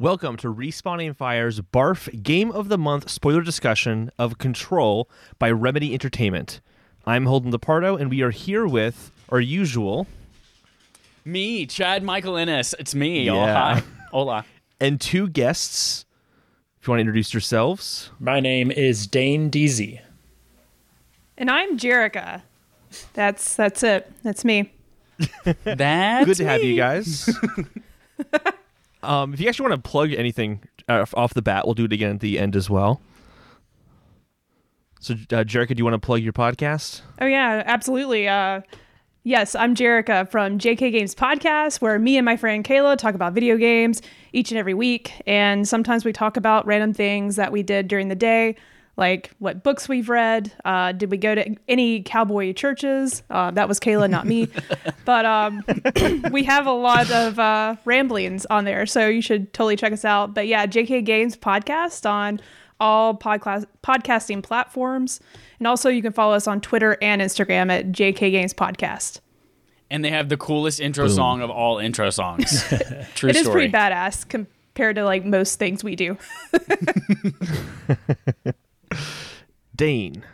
Welcome to Respawning Fire's Barf Game of the Month spoiler discussion of Control by Remedy Entertainment. I'm Holden Lepardo, and we are here with our usual Me, Chad Michael Innes. It's me. Oh, Yeah. hi. Hola. and two guests. If you want to introduce yourselves, My name is Dane Deasy. And I'm Jerica. That's that's it. That's me. That's good to have you guys. um, if you actually want to plug anything uh, off the bat, we'll do it again at the end as well. So, uh, Jerica, do you want to plug your podcast? Oh yeah, absolutely. Uh, yes, I'm Jerica from JK Games Podcast, where me and my friend Kayla talk about video games each and every week, and sometimes we talk about random things that we did during the day, like what books we've read. Uh, did we go to any cowboy churches? Uh, that was Kayla, not me. but um, we have a lot of uh, ramblings on there, so you should totally check us out. But yeah, JK Games Podcast on all podcast podcasting platforms. And also you can follow us on Twitter and Instagram at JK Games Podcast. And they have the coolest intro song of all intro songs. True It is story. pretty badass compared to like most things we do. Dane,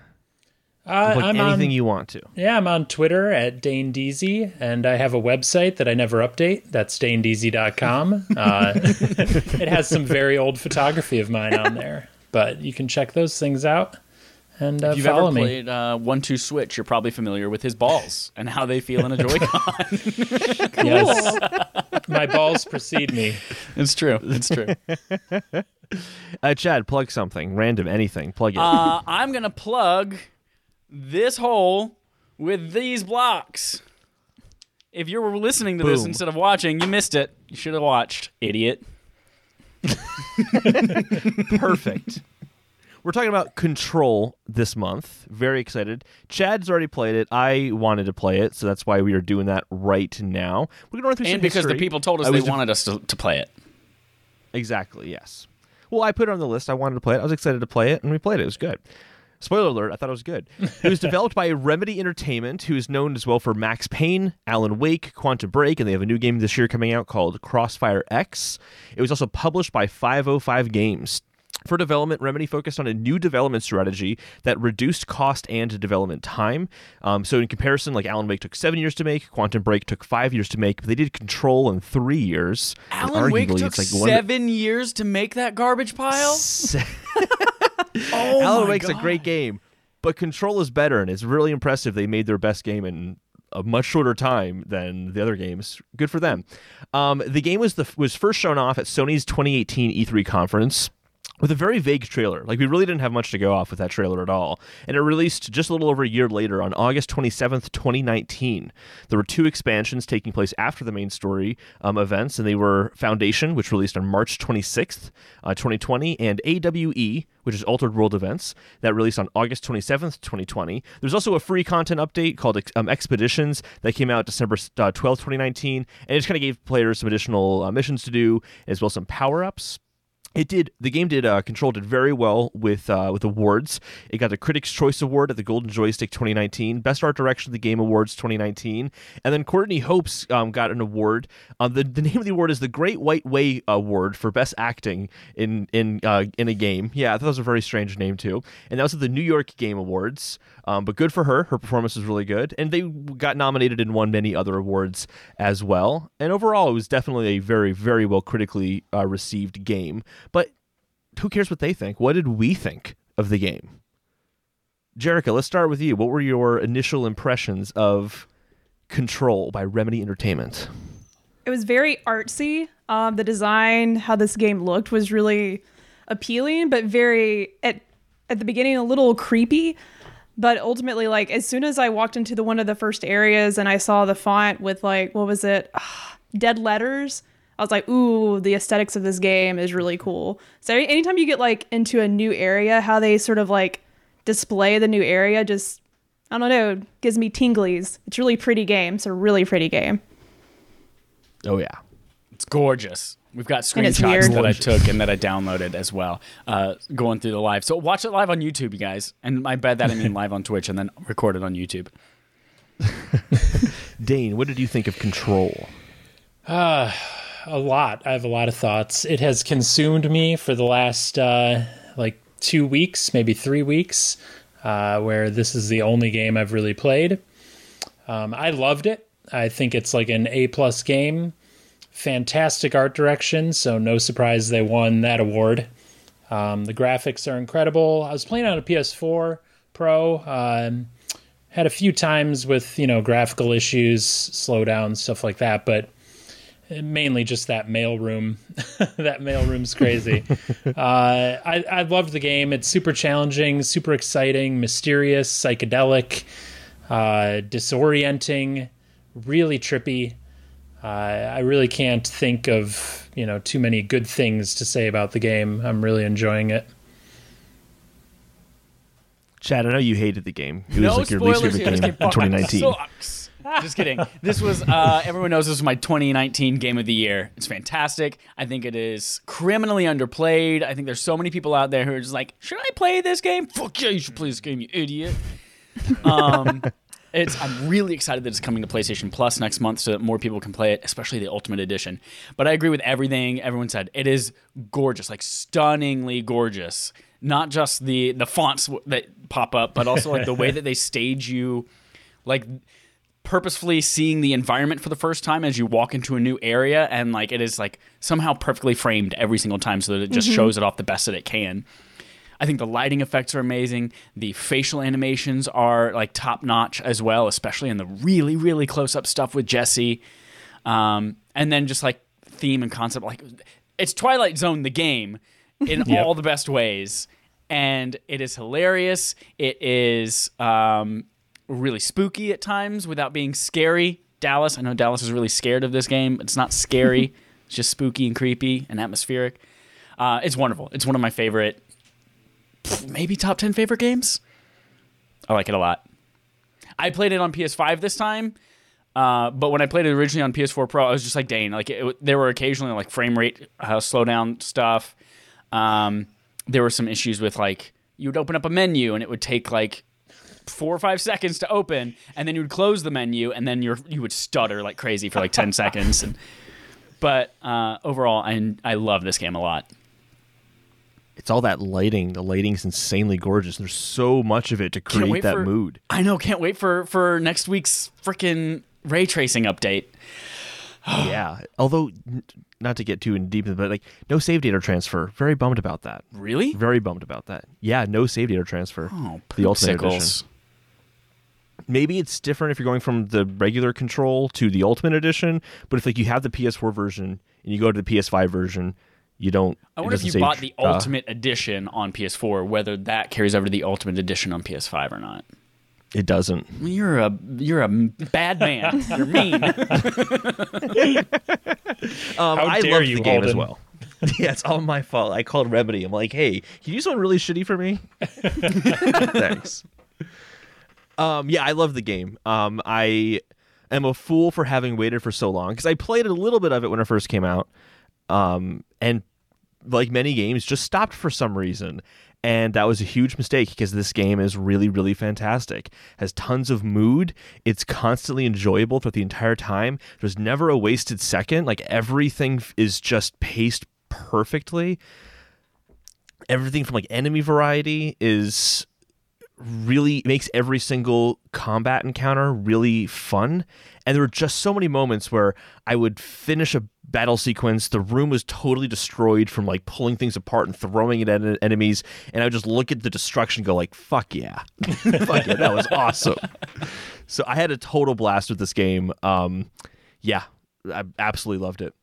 Uh, I'm anything on, you want to. yeah, I'm on Twitter at Dane Deasy, and I have a website that I never update. That's danedeasy.com. Uh, it has some very old photography of mine on there, but you can check those things out and uh, If you've follow ever played uh, One Two Switch, you're probably familiar with his balls and how they feel in a Joy-Con. Yes, my balls precede me. it's true. It's true. Uh, Chad, plug something random, anything. Plug it. Uh, I'm gonna plug this hole with these blocks. If you were listening to this instead of watching, you missed it. You should have watched, idiot. Perfect. We're talking about Control this month. Very excited. Chad's already played it. I wanted to play it, so that's why we are doing that right now. We're gonna run through some And because the people told us I they de- wanted us to, to play it. Exactly, yes. Well, I put it on the list. I wanted to play it. I was excited to play it, and we played it. It was good. Spoiler alert, I thought it was good. It was developed by Remedy Entertainment, who is known as well for Max Payne, Alan Wake, Quantum Break, and they have a new game this year coming out called Crossfire X. It was also published by 505 Games. For development, Remedy focused on a new development strategy that reduced cost and development time. Um, so, in comparison, like Alan Wake took seven years to make, Quantum Break took five years to make, but they did Control in three years. Alan Wake took like one seven years to make that garbage pile. Se- Oh Alan Wake's a great game, but Control is better, and it's really impressive. They made their best game in a much shorter time than the other games. Good for them. Um, the game was the was first shown off at Sony's 2018 E3 conference. With a very vague trailer. Like, we really didn't have much to go off with that trailer at all. And it released just a little over a year later on August 27th, 2019. There were two expansions taking place after the main story um, events, and they were Foundation, which released on March 26th, uh, 2020, and AWE, which is Altered World Events, that released on August 27th, 2020. There's also a free content update called um, Expeditions that came out December uh, 12th, 2019, and it just kind of gave players some additional uh, missions to do, as well as some power ups. It did. The game did. Uh, Control did very well with uh, with awards. It got the Critics' Choice Award at the Golden Joystick 2019, Best Art Direction of the Game Awards 2019, and then Courtney Hopes um, got an award. Um, the the name of the award is the Great White Way Award for Best Acting in in uh, in a game. Yeah, that was a very strange name too. And that was at the New York Game Awards. Um, but good for her. Her performance was really good, and they got nominated and won many other awards as well. And overall, it was definitely a very very well critically uh, received game. But who cares what they think? What did we think of the game? Jerica, let's start with you. What were your initial impressions of Control by Remedy Entertainment? It was very artsy. Um, the design, how this game looked, was really appealing, but very at at the beginning a little creepy. But ultimately, like as soon as I walked into the one of the first areas and I saw the font with like what was it, dead letters, I was like, ooh, the aesthetics of this game is really cool. So anytime you get like into a new area, how they sort of like display the new area, just I don't know, gives me tinglies. It's a really pretty game. It's a really pretty game. Oh yeah, It's gorgeous. We've got screenshots that I took and that I downloaded as well, uh, going through the live. So watch it live on YouTube, you guys. And I bet that I mean live on Twitch and then record it on YouTube. Dane, what did you think of Control? I a lot. I have a lot of thoughts. It has consumed me for the last uh, like two weeks, maybe three weeks, uh, where this is the only game I've really played. Um, I loved it. I think it's like an A plus game. Fantastic art direction, so no surprise they won that award. Um, the graphics are incredible. I was playing on a PS4 Pro. Um, had a few times with you know graphical issues, slowdowns, stuff like that, but mainly just that mailroom. that mailroom's crazy. uh, I I loved the game. It's super challenging, super exciting, mysterious, psychedelic, uh, disorienting, really trippy. Uh, I really can't think of you know too many good things to say about the game. I'm really enjoying it. Chad, I know you hated the game. It no was like your least favorite here. game in 2019. sucks. Just kidding. This was uh, everyone knows this was my 2019 game of the year. It's fantastic. I think it is criminally underplayed. I think there's so many people out there who are just like, should I play this game? Fuck yeah, you should play this game, you idiot. Um, it's I'm really excited that it's coming to PlayStation Plus next month so that more people can play it, especially the Ultimate Edition. But I agree with everything everyone said. It is gorgeous, like stunningly gorgeous. Not just the the fonts that pop up, but also like the way that they stage you, like purposefully seeing the environment for the first time as you walk into a new area, and like it is like somehow perfectly framed every single time so that it just shows it off the best that it can. I think the lighting effects are amazing. The facial animations are like top notch as well, especially in the really, really close up stuff with Jesse. Um, and then just like theme and concept, like it's Twilight Zone the game in Yep. all the best ways, and it is hilarious. It is um, really spooky at times without being scary. Dallas, I know Dallas is really scared of this game. It's not scary. it's just spooky and creepy and atmospheric. Uh, it's wonderful. It's one of my favorite maybe top 10 favorite games. I like it a lot. I played it on PS5 this time, uh, but when I played it originally on PS4 Pro, I was just like, dang, like it, there were occasionally like frame rate uh, slowdown stuff. Um, there were some issues with like you would open up a menu and it would take like four or five seconds to open, and then you would close the menu, and then you you would stutter like crazy for like ten seconds. And, but uh, overall, I I love this game a lot. it's all that lighting. The lighting's insanely gorgeous. There's so much of it to create that for- mood. I know. Can't wait for for next week's freaking ray tracing update. yeah. Although, not to get too in deep, but like no save data transfer. Very bummed about that. Really? Very bummed about that. Yeah, no save data transfer. Oh, the Ultimate poopsicles. Edition. Maybe it's different if you're going from the regular control to the Ultimate Edition. But if like you have the PS4 version and you go to the PS5 version, you don't. I it wonder if you save bought the uh, Ultimate Edition on PS4, whether that carries over to the Ultimate Edition on PS5 or not. It doesn't. You're a you're a bad man. You're mean. Um, How I dare loved you, the game as well. yeah, it's all my fault. I called Remedy. I'm like, hey, can you do something really shitty for me? Thanks. Um, yeah, I love the game. Um, I am a fool for having waited for so long because I played a little bit of it when it first came out, um, and like many games, just stopped for some reason. And that was a huge mistake because this game is really, really fantastic. Has tons of mood. It's constantly enjoyable throughout the entire time. There's never a wasted second. Like everything is just paced perfectly. Everything from like enemy variety is really makes every single combat encounter really fun. And there were just so many moments where I would finish a battle sequence, the room was totally destroyed from like pulling things apart and throwing it at en- enemies, and I would just look at the destruction go like, fuck yeah. fuck yeah, that was awesome. So I had a total blast with this game. Um yeah, I absolutely loved it.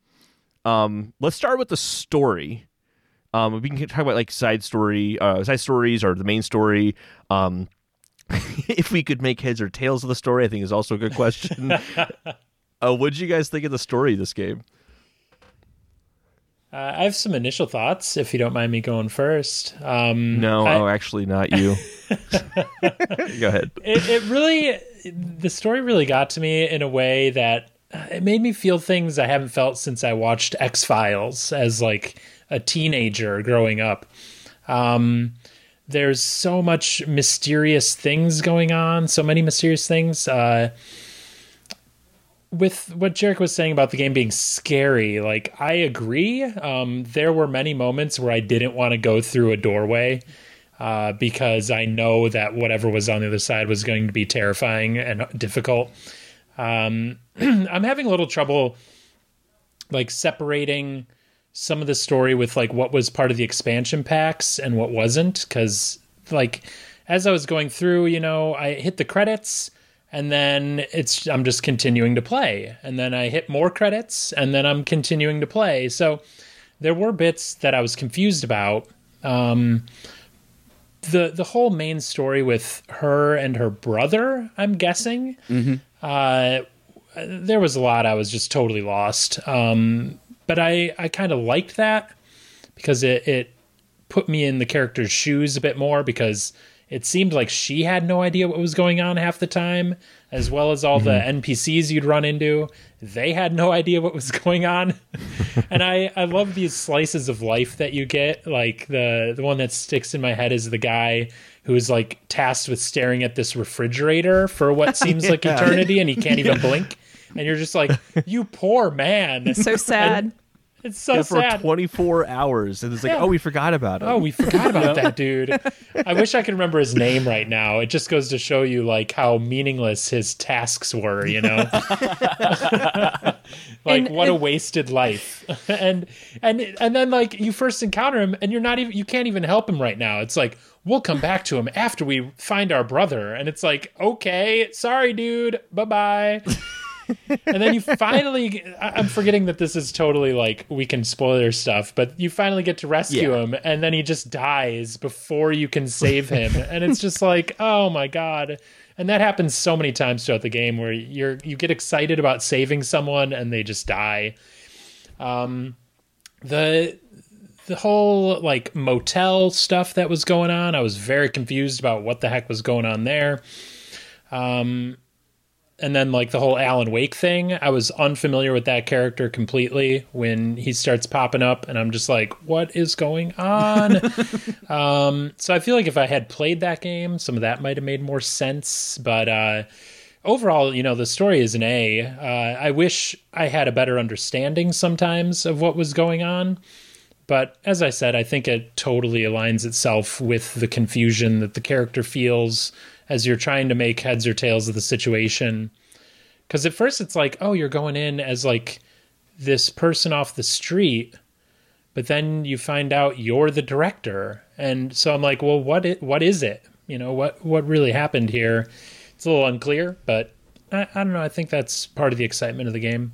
Um let's start with the story. Um, we can talk about like side story, uh, side stories, or the main story. Um, if we could make heads or tails of the story, I think is also a good question. uh, what did you guys think of the story of this game? Uh, I have some initial thoughts, if you don't mind me going first. Um, No, I- oh, actually, not you. Go ahead. it, it really the story really got to me in a way that uh, it made me feel things I haven't felt since I watched X Files as like a teenager growing up. Um, there's so much mysterious things going on, so many mysterious things. Uh, with what Jerica was saying about the game being scary, like I agree. Um, there were many moments where I didn't want to go through a doorway uh, because I know that whatever was on the other side was going to be terrifying and difficult. Um, I'm having a little trouble like separating some of the story with like what was part of the expansion packs and what wasn't because like as I was going through, you know, I hit the credits and then it's I'm just continuing to play. And then I hit more credits and then I'm continuing to play. So there were bits that I was confused about. Um, the the whole main story with her and her brother, I'm guessing. Mm-hmm. Uh, there was a lot I was just totally lost. Um, but I I kind of liked that because it it put me in the character's shoes a bit more because it seemed like she had no idea what was going on half the time, as well as all mm-hmm. the NPCs you'd run into. They had no idea what was going on. and I, I love these slices of life that you get. Like the the one that sticks in my head is the guy who is like tasked with staring at this refrigerator for what seems yeah. like eternity and he can't even blink. And you're just like, you poor man. So sad. And, it's so yeah, sad. for 24 hours, and it's like, Yeah. oh, we forgot about it. Oh, we forgot about that dude. I wish I could remember his name right now. It just goes to show you like how meaningless his tasks were, you know? like And what a wasted life. and and and then like you first encounter him and you're not even you can't even help him right now. It's like we'll come back to him after we find our brother and it's like, "Okay, sorry dude. Bye-bye." And then you finally i'm forgetting that this is totally like we can spoiler stuff but you finally get to rescue Yeah. him and then he just dies before you can save him. And it's just like oh my god. And that happens so many times throughout the game where you're you get excited about saving someone and they just die. Um the the whole like motel stuff that was going on i was very confused about what the heck was going on there. Um and then like the whole Alan Wake thing, I was unfamiliar with that character completely when he starts popping up, and I'm just like, what is going on? um, so I feel like if I had played that game, some of that might have made more sense. But uh, overall, you know, the story is an A. Uh, I wish I had a better understanding sometimes of what was going on. But as I said, I think it totally aligns itself with the confusion that the character feels as you're trying to make heads or tails of the situation. Because at first it's like, oh, you're going in as like this person off the street, but then you find out you're the director, and so I'm like, well, what it, what is it? You know, what what really happened here? It's a little unclear, but I, I don't know. I think that's part of the excitement of the game.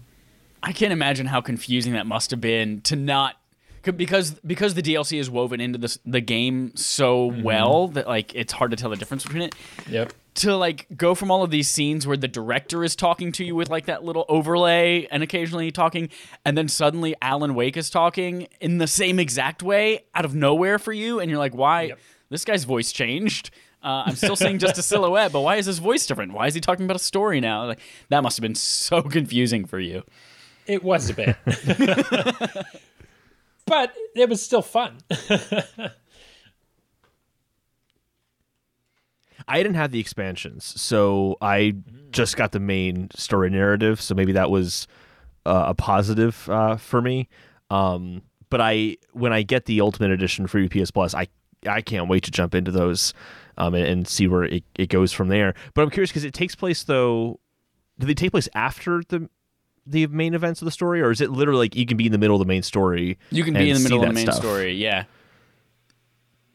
I can't imagine how confusing that must have been to not because because the DLC is woven into the the game so well that like it's hard to tell the difference between it. Yep. To like go from all of these scenes where the director is talking to you with like that little overlay and occasionally talking, and then suddenly Alan Wake is talking in the same exact way out of nowhere for you, and you're like, why? Yep. This guy's voice changed. Uh, I'm still seeing just a silhouette, but why is his voice different? Why is he talking about a story now? Like that must have been so confusing for you. It was a bit. but it was still fun. I didn't have the expansions, so I just got the main story narrative. So maybe that was uh, a positive uh, for me. Um, but I, when I get the Ultimate Edition for PS Plus, I I can't wait to jump into those um, and, and see where it, it goes from there. But I'm curious because it takes place though. Do they take place after the the main events of the story, or is it literally like you can be in the middle of the main story? You can and be in the middle of the main stuff? story, yeah.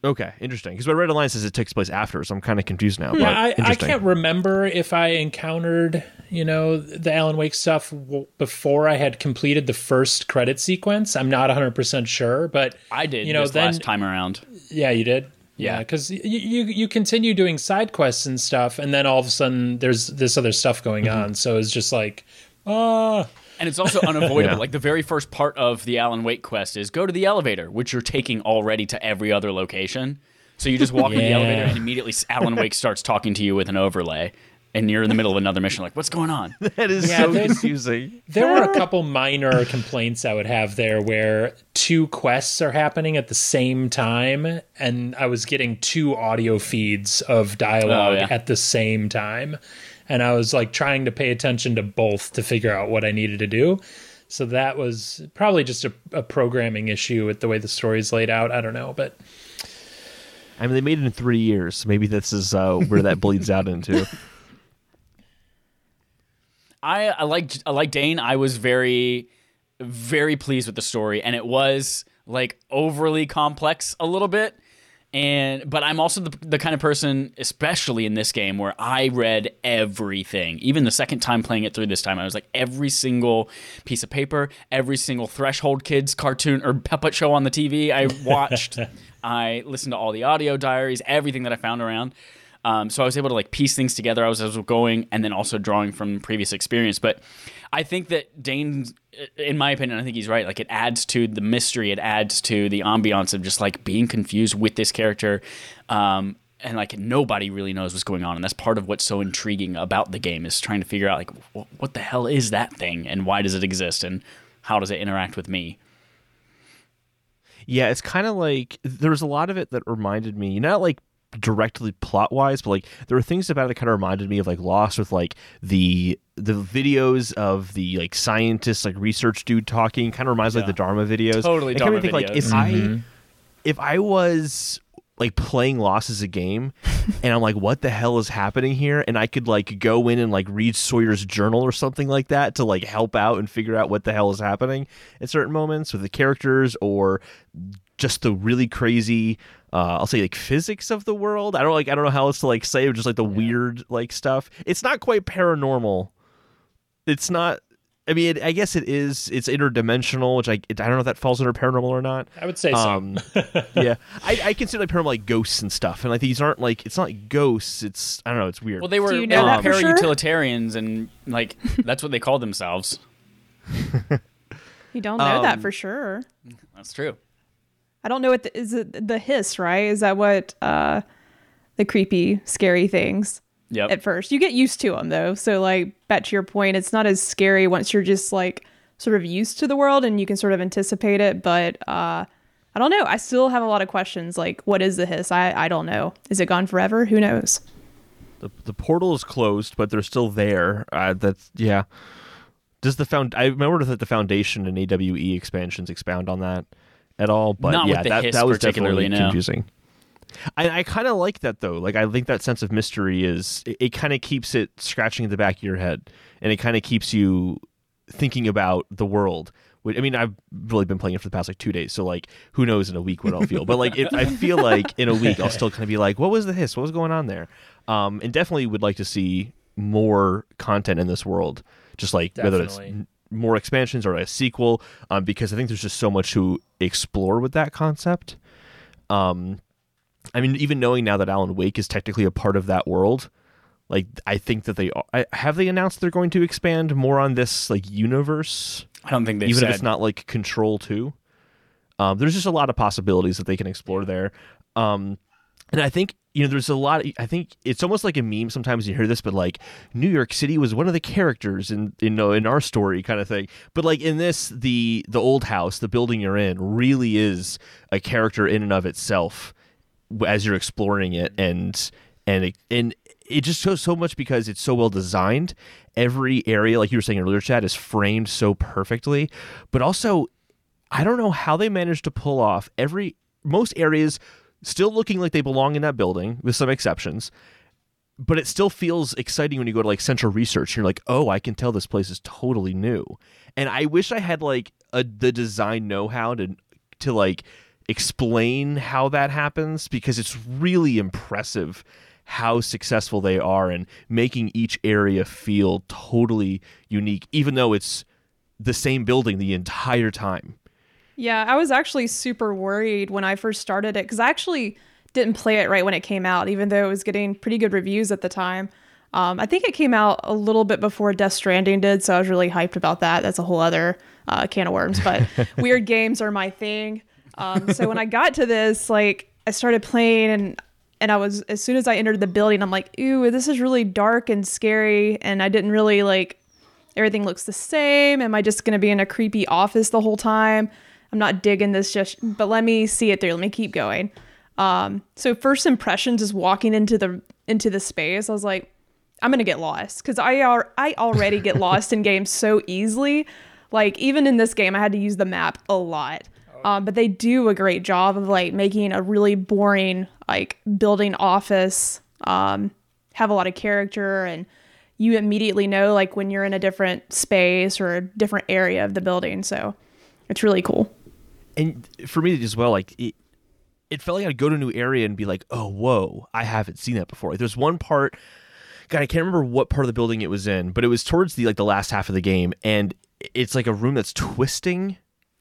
Okay, interesting. Because my red line says it takes place after, so I'm kind of confused now. Yeah, I, I can't remember if I encountered, you know, the Alan Wake stuff w- before I had completed the first credit sequence. I'm not 100% sure, but I did You know, this then- last time around. yeah, you did. Yeah. because you, you you continue doing side quests and stuff, and then all of a sudden there's this other stuff going Mm-hmm. on. So it's just like, ah, And it's also unavoidable. Yeah. Like the very first part of the Alan Wake quest is go to the elevator, which you're taking already to every other location. So you just walk in the elevator and immediately Alan Wake starts talking to you with an overlay. And you're in the middle of another mission, like, what's going on? that is Yeah, so there's- confusing. There were a couple minor complaints I would have there where two quests are happening at the same time, and I was getting two audio feeds of dialogue Oh, yeah. at the same time. And I was like trying to pay attention to both to figure out what I needed to do. So that was probably just a, a programming issue with the way the story's laid out. I don't know, but I mean, they made it in three years. Maybe this is uh, where that bleeds out into. I, I like I like Dane. I was very very pleased with the story, and it was like overly complex a little bit. And but I'm also the, the kind of person, especially in this game, where I read everything. Even the second time playing it through this time, I was like every single piece of paper, every single Threshold Kids cartoon or puppet show on the TV I watched. I listened to all the audio diaries, everything that I found around. Um, so I was able to like piece things together as I was going, and then also drawing from previous experience. But I think that Dane, in my opinion, I think he's right. Like it adds to the mystery, it adds to the ambiance of just like being confused with this character. Um, and like nobody really knows what's going on, and that's part of what's so intriguing about the game is trying to figure out like what the hell is that thing, and why does it exist, and how does it interact with me. Yeah, it's kind of like there's a lot of it that reminded me, not like directly plot wise, but like there were things about it that kind of reminded me of like Lost with like the the videos of the like scientists like research dude talking kind of reminds Yeah. like the Dharma videos. Totally I Dharma kinda think, like if videos. I if I was like playing Lost as a game and I'm like what the hell is happening here and I could like go in and like read Sawyer's journal or something like that to like help out and figure out what the hell is happening at certain moments with the characters or just the really crazy uh, I'll say like physics of the world. I don't like I don't know how else to like say it, just like the weird like stuff. It's not quite paranormal. It's not I mean, it, I guess it is. It's interdimensional, which I I don't know if that falls under paranormal or not. I would say so. Um, yeah, I, I consider like paranormal like ghosts and stuff, and like these aren't like it's not like ghosts. It's I don't know. It's weird. Well, they were, you know were that for sure? para-utilitarians, and like that's what they called themselves. You don't know that Um, for sure. That's true. I don't know what the, is it the hiss, right? Is that what uh the creepy, scary things Yep. at first? You get used to them though. So like back to your point, it's not as scary once you're just like sort of used to the world and you can sort of anticipate it, but uh I don't know. I still have a lot of questions like what is the hiss? I I don't know. Is it gone forever? Who knows? the the portal is closed, but they're still there. Uh, that's yeah. Does the found? I remember that the foundation and AWE expansions expound on that at all, but Not with yeah, the that that was particularly, definitely no. confusing. I, I kind of like that though. Like I think that sense of mystery is it, it kind of keeps it scratching at the back of your head, and it kind of keeps you thinking about the world. I mean, I've really been playing it for the past like two days, so like, who knows in a week what I'll feel? But like, it, I feel like in a week I'll still kind of be like, what was the hiss? What was going on there? Um, and definitely would like to see more content in this world, just like whether it's Definitely. n- more expansions or a sequel, um, because I think there's just so much to explore with that concept. Um, I mean, even knowing now that Alan Wake is technically a part of that world, like I think that they are, I, have they announced they're going to expand more on this like universe, I don't think they even said. if it's not like Control Two. Um, there's just a lot of possibilities that they can explore there. Um, and I think you know there's a lot. I think it's almost like a meme. Sometimes you hear this, but like New York City was one of the characters in know in our story kind of thing. But like in this, the the old house, the building you're in, really is a character in and of itself as you're exploring it and and it, and it just shows so much because it's so well designed every area like you were saying earlier chad is framed so perfectly but also i don't know how they managed to pull off every most areas still looking like they belong in that building with some exceptions but it still feels exciting when you go to like central research you're like oh i can tell this place is totally new. And i wish i had like a the design know-how to to like explain how that happens because it's really impressive how successful they are in making each area feel totally unique even though it's the same building the entire time Yeah, I was actually super worried when I first started it because I actually didn't play it right when it came out, even though it was getting pretty good reviews at the time. Um, I think it came out a little bit before Death Stranding did, so I was really hyped about that. That's a whole other uh, can of worms, but weird games are my thing. Um, so when I got to this, like I started playing and and I was as soon as I entered the building, I'm like, ooh, this is really dark and scary, and I didn't really like everything looks the same. Am I just gonna be in a creepy office the whole time? I'm not digging this just but let me see it through. Let me keep going. Um, so first impressions is walking into the into the space. I was like, I'm gonna get lost because I are I already get lost in games so easily. Like even in this game, I had to use the map a lot. Um, but they do a great job of like making a really boring like building office um, have a lot of character and you immediately know like when you're in a different space or a different area of the building. So it's really cool. And for me as well, like it, it felt like I'd go to a new area and be like, "Oh, whoa, I haven't seen that before." Like, there's one part, God, I can't remember what part of the building it was in, but it was towards the like the last half of the game, and it's like a room that's twisting.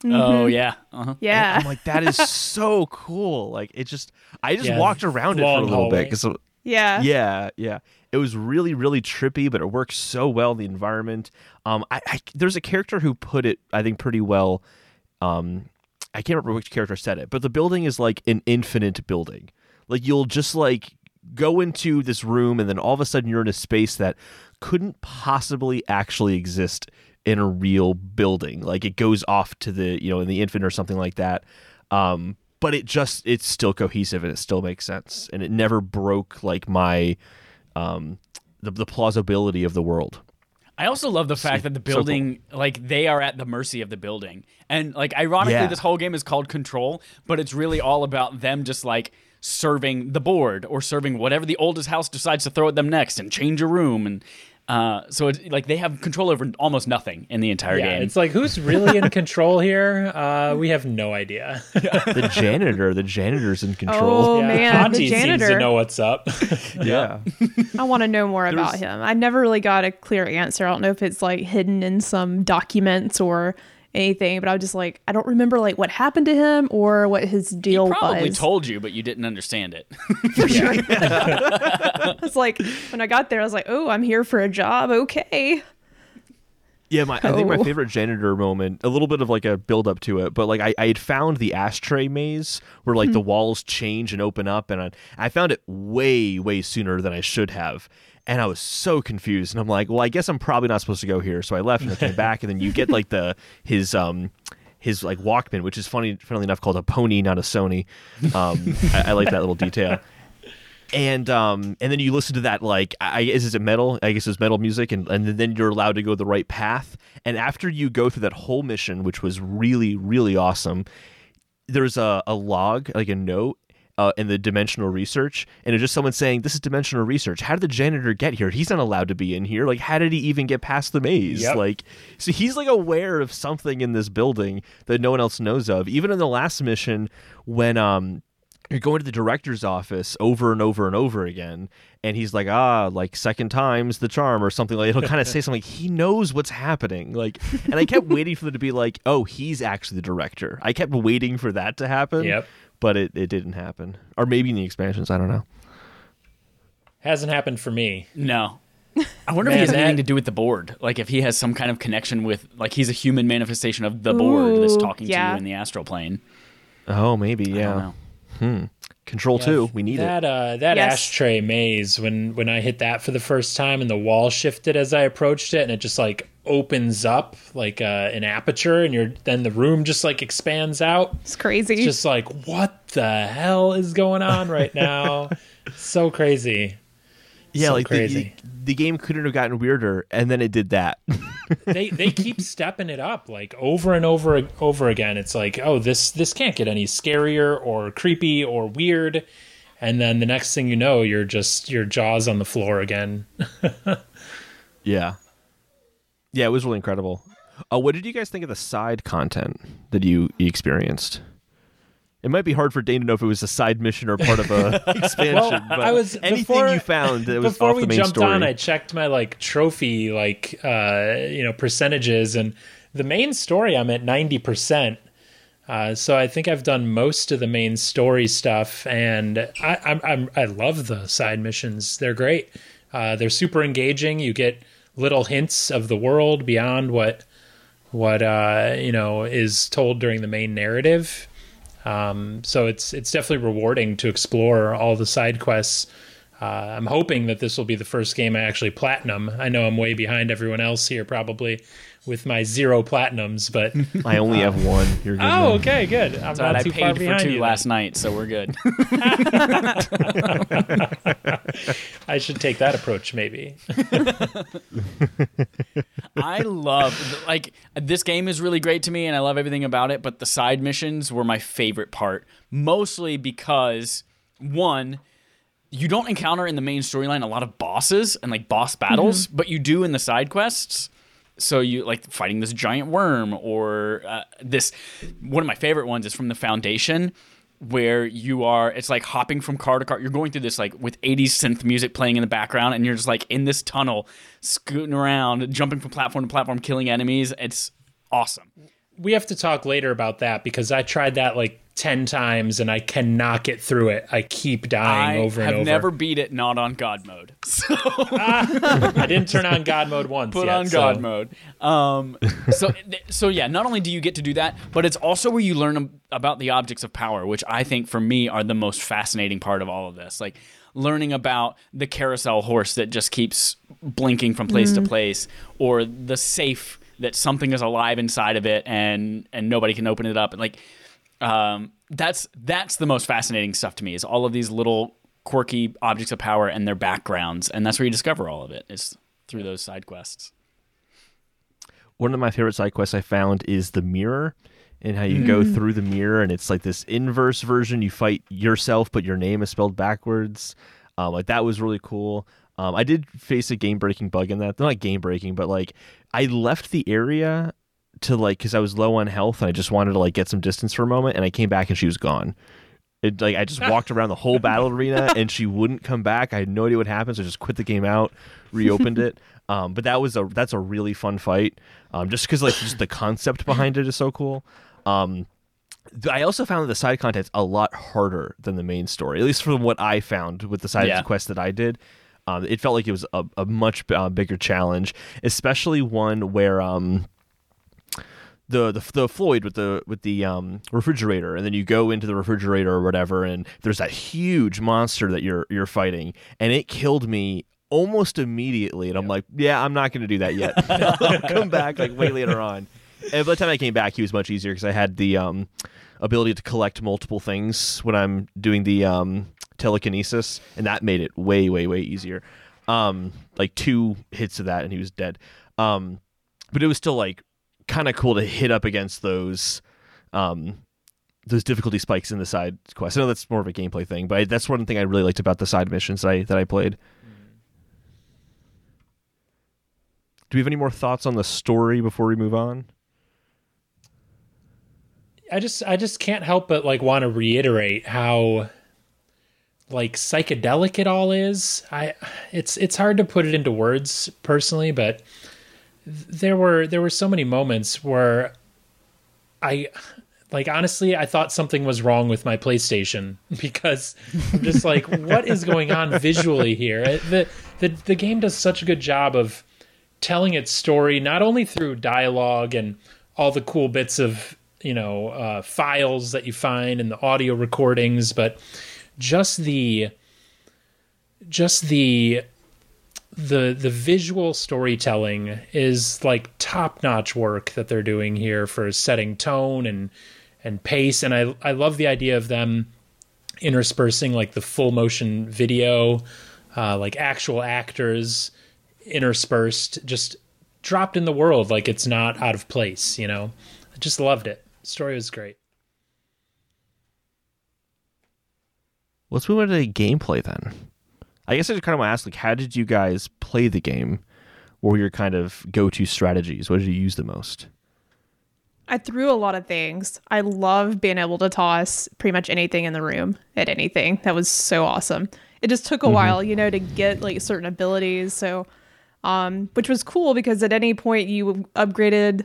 Oh yeah. Uh-huh. And Yeah. I'm like, that is so cool. Like it just, I just Yeah, walked around it for a little hallway. bit because yeah. yeah, yeah. It was really, really trippy, but it works so well in the environment. Um, I, I there's a character who put it, I think, pretty well. Um, I can't remember which character said it, but the building is like an infinite building. Like you'll just like go into this room, and then all of a sudden you're in a space that couldn't possibly actually exist in a real building. Like it goes off to the you know in the infinite or something like that. Um, but it just it's still cohesive and it still makes sense, and it never broke like my um the, the plausibility of the world. I also love the fact that the so cool. building, like, they are at the mercy of the building. And, like, ironically, Yeah. this whole game is called Control, but it's really all about them just, like, serving the board or serving whatever the oldest house decides to throw at them next and change a room. And uh, so, it's like, they have control over almost nothing in the entire Yeah, game. it's like who's really in control here? Uh, we have no idea. The janitor, the janitor's in control. Oh yeah, man, Ahti the seems to know what's up. yeah. I want to know more about There's- him. I never really got a clear answer. I don't know if it's like hidden in some documents or anything, but I was just like, I don't remember like what happened to him or what his deal he deal probably was. told you, but you didn't understand it. It's like when I got there, I was like, oh, I'm here for a job. Okay. Yeah, my I think my Oh. favorite janitor moment, a little bit of like a build up to it, but like I, I had found the ashtray maze where like the walls change and open up, and I, I found it way way sooner than I should have, and I was so confused, and I'm like, well, I guess I'm probably not supposed to go here, so I left and I came back, and then you get like the his um his like Walkman, which is funny funnily enough called a Pony, not a Sony. Um, I, I like that little detail. And um and then you listen to that like I I- is it metal? I guess it's metal music, and and then you're allowed to go the right path. And after you go through that whole mission, which was really really awesome, there's a a log like a note. Uh, in the dimensional research, and it's just someone saying, "This is dimensional research. How did the janitor get here? He's not allowed to be in here. Like, how did he even get past the maze? Yep. Like, so he's like aware of something in this building that no one else knows of. Even in the last mission, when um you're going to the director's office over and over and over again and he's like ah like second time's the charm or something like he'll kind of say something like he knows what's happening like and i kept waiting for them to be like oh he's actually the director i kept waiting for that to happen Yep. but it, it didn't happen or maybe in the expansions i don't know Hasn't happened for me. No. I wonder if he has that- anything to do with the board. Like if he has some kind of connection with, like he's a human manifestation of the board that's Ooh, talking to you in the astral plane. oh maybe I yeah don't control Yeah, 2 we need that it uh that Yes. ashtray maze when when I hit that for the first time and the wall shifted as I approached it and it just like opens up like uh, an aperture and you're then the room just like expands out. It's crazy. It's just like what the hell is going on right now? so crazy. yeah so like crazy. the, the game couldn't have gotten weirder and then it did that they they keep stepping it up like over and over over again. It's like, oh, this this can't get any scarier or creepy or weird. And then the next thing you know, you're just your jaws on the floor again. Yeah. Yeah, it was really incredible. Uh, what did you guys think of the side content that you, you experienced? It might be hard for Dane to know if it was a side mission or part of a expansion. Well, but I was- anything before- you found that was Before off we the main jumped story. on, I checked my like trophy like uh, you know percentages, and the main story I'm at ninety percent. Uh, so I think I've done most of the main story stuff, and I, I'm, I'm I love the side missions. They're great. Uh, they're super engaging. You get little hints of the world beyond what what uh, you know is told during the main narrative. Um, so it's it's definitely rewarding to explore all the side quests Uh, I'm hoping that this will be the first game I actually platinum. I know I'm way behind everyone else here, probably with my zero platinums, but I only have one. You're good. oh, man. okay, good. I'm It's all right, not I too far paid for behind two you. last night, so we're good. I should take that approach, maybe. I love like this game is really great to me and I love everything about it, but the side missions were my favorite part. Mostly because one, you don't encounter in the main storyline a lot of bosses and like boss battles, but you do in the side quests. So you like fighting this giant worm or uh, this one of my favorite ones is from the Foundation where you are it's like hopping from car to car. You're going through this like with 80s synth music playing in the background and you're just like in this tunnel scooting around jumping from platform to platform killing enemies. It's awesome. We have to talk later about that because I tried that like 10 times and I cannot get through it. I keep dying i over and have over. never beat it not on god mode so I didn't turn on God mode once. put yet, on so- god mode um so so yeah not only do you get to do that but it's also where you learn about the objects of power which i think for me are the most fascinating part of all of this like learning about the carousel horse that just keeps blinking from place to place or the safe that something is alive inside of it and and nobody can open it up and like um that's that's the most fascinating stuff to me is all of these little quirky objects of power and their backgrounds and that's where you discover all of it is through those side quests One of my favorite side quests I found is the mirror and how you go through the mirror and it's like this inverse version. You fight yourself, but your name is spelled backwards. Um, like that was really cool. Um, I did face a game breaking bug in that. Not game breaking, but like I left the area to like because I was low on health and I just wanted to like get some distance for a moment, and I came back and she was gone. It, like I just walked around the whole battle arena and she wouldn't come back. I had no idea what happened, so I just quit the game out, reopened it. Um, but that was a that's a really fun fight. Um, just because like just the concept behind it is so cool. Um, I also found that the side content's a lot harder than the main story, at least from what I found with the side Yeah. quest that I did. Um, it felt like it was a, a much uh, bigger challenge, especially one where um, the, the the Floyd with the with the um, refrigerator, and then you go into the refrigerator or whatever, and there's that huge monster that you're you're fighting, and it killed me almost immediately, and I'm like, yeah, I'm not going to do that yet. I'll come back like way later on. And by the time I came back, he was much easier because I had the um, ability to collect multiple things when I'm doing the um, telekinesis, and that made it way, way, way easier. Um, like two hits of that, and he was dead. Um, but it was still like kind of cool to hit up against those um, those difficulty spikes in the side quest. I know that's more of a gameplay thing, but I, that's one thing I really liked about the side missions that I that I played. Do we have any more thoughts on the story before we move on? I just I just can't help but like want to reiterate how like psychedelic it all is. I it's it's hard to put it into words personally, but there were there were so many moments where I like honestly I thought something was wrong with my PlayStation because I'm just like what is going on visually here? The the the game does such a good job of telling its story not only through dialogue and all the cool bits of you know uh, files that you find and the audio recordings but just the just the the the visual storytelling is like top notch work that they're doing here for setting tone and and pace and I I love the idea of them interspersing like the full motion video uh, like actual actors interspersed just dropped in the world like it's not out of place you know? I just loved it. Story was great. Let's move on to gameplay then. I guess I just kind of want to ask, like, how did you guys play the game? What were your kind of go-to strategies? What did you use the most? I threw a lot of things. I love being able to toss pretty much anything in the room at anything. That was so awesome. It just took a while, you know, to get like certain abilities. So, um, which was cool because at any point you upgraded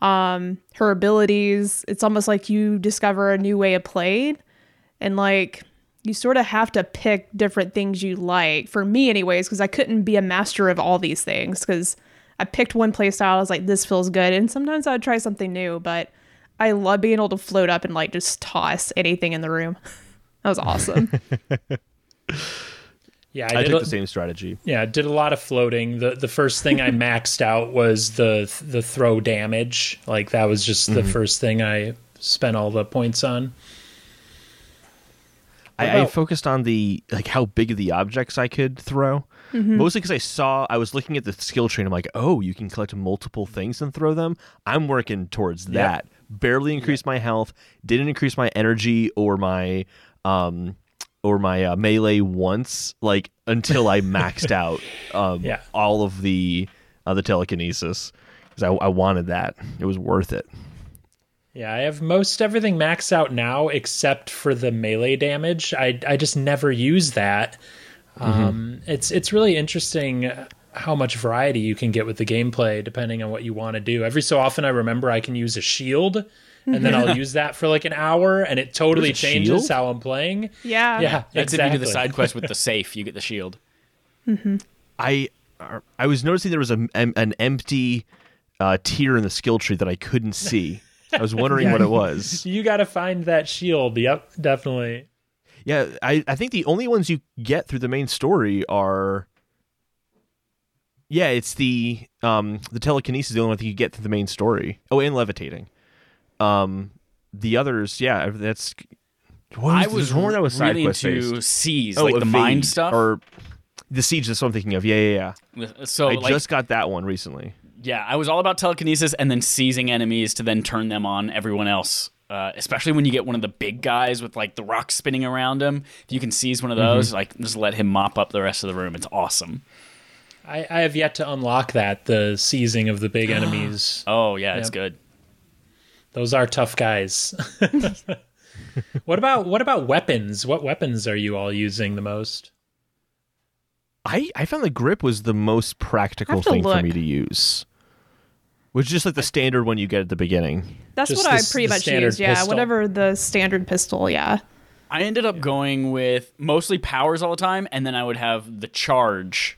um, her abilities, it's almost like you discover a new way of playing, and like you sort of have to pick different things you like. For me, anyways, because I couldn't be a master of all these things because I picked one play style. I was like, this feels good. And sometimes I would try something new, but I love being able to float up and like just toss anything in the room. that was awesome. Yeah, I, I, did. took a- the same strategy. Yeah, did a lot of floating. the The first thing I maxed out was the the throw damage. Like that was just the mm-hmm. first thing I spent all the points on. I, I focused on the like how big of the objects I could throw. Mostly because I saw I was looking at the skill tree and I'm like, oh, you can collect multiple things and throw them. I'm working towards that. Barely increased my health. Didn't increase my energy or my um or my uh, melee once. Like until I maxed out um Yeah. all of the uh, the telekinesis because I, I wanted that. It was worth it. Yeah, I have most everything maxed out now except for the melee damage. I I just never use that. Um, it's it's really interesting how much variety you can get with the gameplay depending on what you want to do. Every so often, I remember I can use a shield, and then I'll use that for like an hour, and it totally changes shield? how I'm playing. Yeah. Yeah, That's exactly. if you do the side quest with the safe, you get the shield. I uh, I was noticing there was a, an, an empty uh, tier in the skill tree that I couldn't see. I was wondering what it was. You got to find that shield. Yep, definitely. Yeah, I, I think the only ones you get through the main story are yeah, it's the um the telekinesis is the only one that you get through the main story. Oh, and levitating. Um, the others, yeah, that's. What I was one that was side really quest into based. Seize, Oh, like the mine Evade, stuff. or the siege. That's what I'm thinking of. Yeah, yeah, yeah. so I like, just got that one recently. Yeah, I was all about telekinesis and then seizing enemies to then turn them on everyone else. Uh, especially when you get one of the big guys with like the rocks spinning around him. If you can seize one of Mm-hmm. those, like just let him mop up the rest of the room. It's awesome. I, I have yet to unlock that the seizing of the big enemies. Oh yeah, it's good. Those are tough guys. what about what about weapons? What weapons are you all using the most? I, I found the grip was the most practical have to thing for me to use. Which is just like the standard one you get at the beginning. That's Just what the I s- pretty much standard use. Yeah, pistol. whatever the standard pistol. Yeah. I ended up going with mostly powers all the time, and then I would have the charge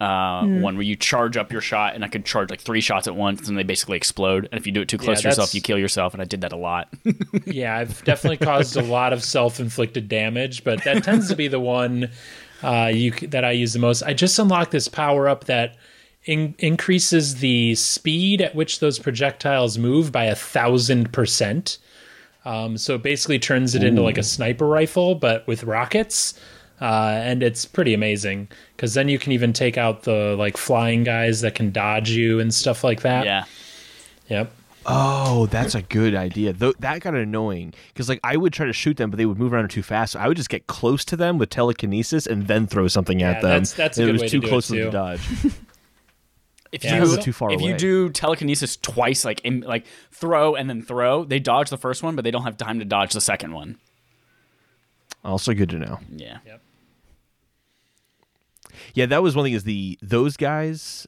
uh, Hmm. one where you charge up your shot, and I could charge like three shots at once, and they basically explode. And if you do it too close Yeah, to yourself, you kill yourself. And I did that a lot. Yeah, I've definitely caused a lot of self-inflicted damage, but that tends to be the one uh, you that I use the most. I just unlocked this power up that in- increases the speed at which those projectiles move by a thousand percent. Um, so it basically turns it into like a sniper rifle, but with rockets. Uh, and it's pretty amazing because then you can even take out the like flying guys that can dodge you and stuff like that. yeah. Yep. Oh, that's a good idea. Though that got annoying because like I would try to shoot them, but they would move around too fast. So I would just get close to them with telekinesis and then throw something Yeah, at them. that's- that's a good it was way to too do it, close to them too. to dodge. If Yeah, you too far if you do telekinesis twice, like in, like throw and then throw, they dodge the first one, but they don't have time to dodge the second one. also good to know. Yeah. Yep. Yeah, that was one thing. Is the those guys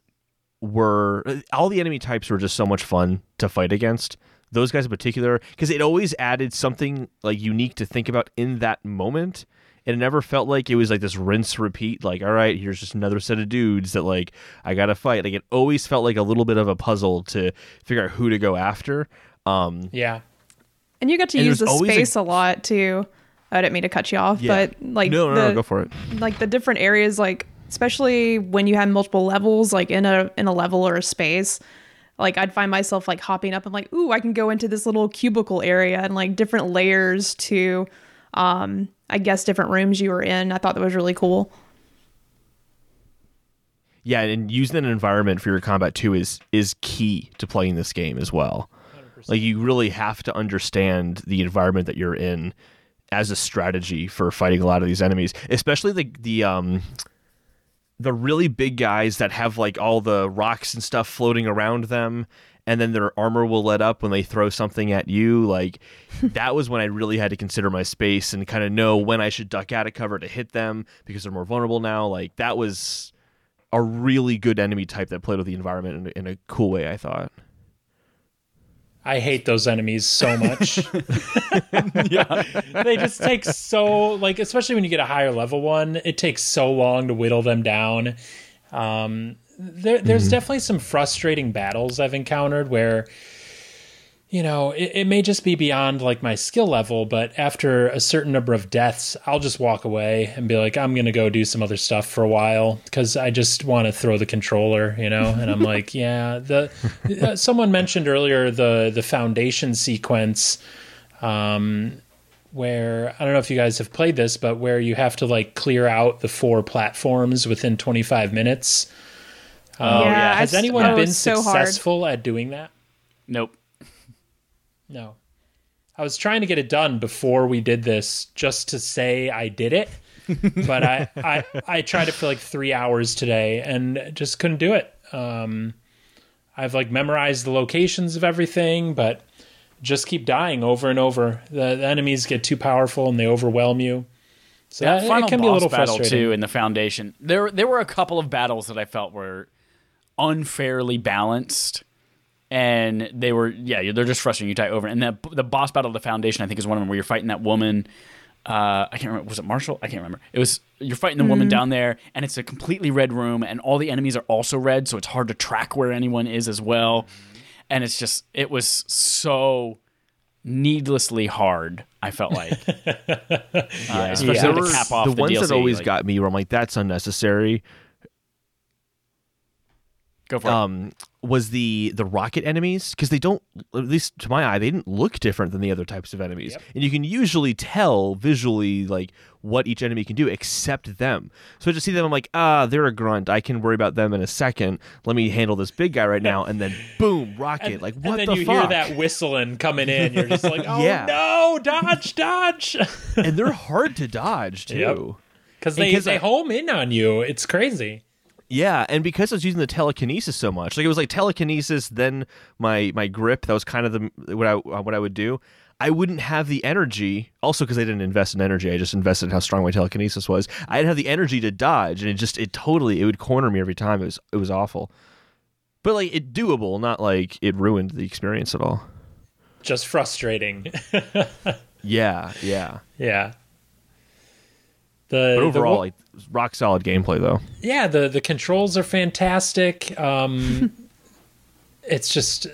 were all the enemy types were just so much fun to fight against. Those guys in particular, because it always added something like unique to think about in that moment. And it never felt like it was like this rinse repeat. Like, all right, here's just another set of dudes that like I gotta fight. Like, it always felt like a little bit of a puzzle to figure out who to go after. Um, Yeah. And you get to And use the always a- space a, lot too. I didn't mean to cut you off, yeah. but like no, no, the, no, go for it. like the different areas, like especially when you have multiple levels, like in a in a level or a space. Like I'd find myself like hopping up. I'm like, ooh, I can go into this little cubicle area and like different layers to, um, I guess different rooms you were in. I thought that was really cool. Yeah, and using an environment for your combat too is is key to playing this game as well. Like you really have to understand the environment that you're in as a strategy for fighting a lot of these enemies, especially the the um the really big guys that have like all the rocks and stuff floating around them and then their armor will let up when they throw something at you like that was when I really had to consider my space and kind of know when I should duck out of cover to hit them because they're more vulnerable now like that was a really good enemy type that played with the environment in, in a cool way I thought I hate those enemies so much. yeah. they just take so like especially when you get a higher level one, it takes so long to whittle them down. Um there, there's definitely some frustrating battles I've encountered where you know, it, it may just be beyond like my skill level, but after a certain number of deaths, I'll just walk away and be like, I'm going to go do some other stuff for a while because I just want to throw the controller, you know? And I'm like, yeah, the, uh, someone mentioned earlier the, the foundation sequence, um, where I don't know if you guys have played this, but where you have to like clear out the four platforms within 25 minutes. Oh, yeah. Has I- anyone oh, been it's so hard. successful at doing that? Nope. No. I was trying to get it done before we did this just to say I did it. but I, I I tried it for like three hours today and just couldn't do it. Um, I've like memorized the locations of everything, but just keep dying over and over. The, the enemies get too powerful and they overwhelm you. So That it- final it can be a boss little battle frustrating. too in the foundation. There, there were a couple of battles that I felt were unfairly balanced, and they were yeah, they're just frustrating. You die over, and the the boss battle of the foundation I think is one of them where you're fighting that woman. Uh, I can't remember. Was it Marshall? I can't remember. It was you're fighting the woman down there, and it's a completely red room, and all the enemies are also red, so it's hard to track where anyone is as well. And it's just it was so needlessly hard. I felt like, uh, especially Yeah. to cap off the, the, ones DLC, that always like- got me where I'm like, that's unnecessary. Go for it. Um, was the the rocket enemies because they don't, at least to my eye, they didn't look different than the other types of enemies, and you can usually tell visually like what each enemy can do except them. So I just see them, I'm like, ah, they're a grunt. I can worry about them in a second. Let me handle this big guy right now, and then boom, rocket. like what and then the you fuck? hear that whistling coming in. You're just like, oh Yeah. no, dodge, dodge. and they're hard to dodge too. Yep. Because they, they I- home in on you. It's crazy. Yeah, and because I was using the telekinesis so much, like it was like telekinesis, then my my grip. That was kind of the what I uh, what I would do. I wouldn't have the energy. Also, because I didn't invest in energy, I just invested in how strong my telekinesis was. I didn't have the energy to dodge, and it just it totally it would corner me every time. It was it was awful, but like it doable, not like it ruined the experience at all. Just frustrating. Yeah, yeah. yeah. The But overall, wo- like rock solid gameplay though. yeah, the the controls are fantastic. Um, it's just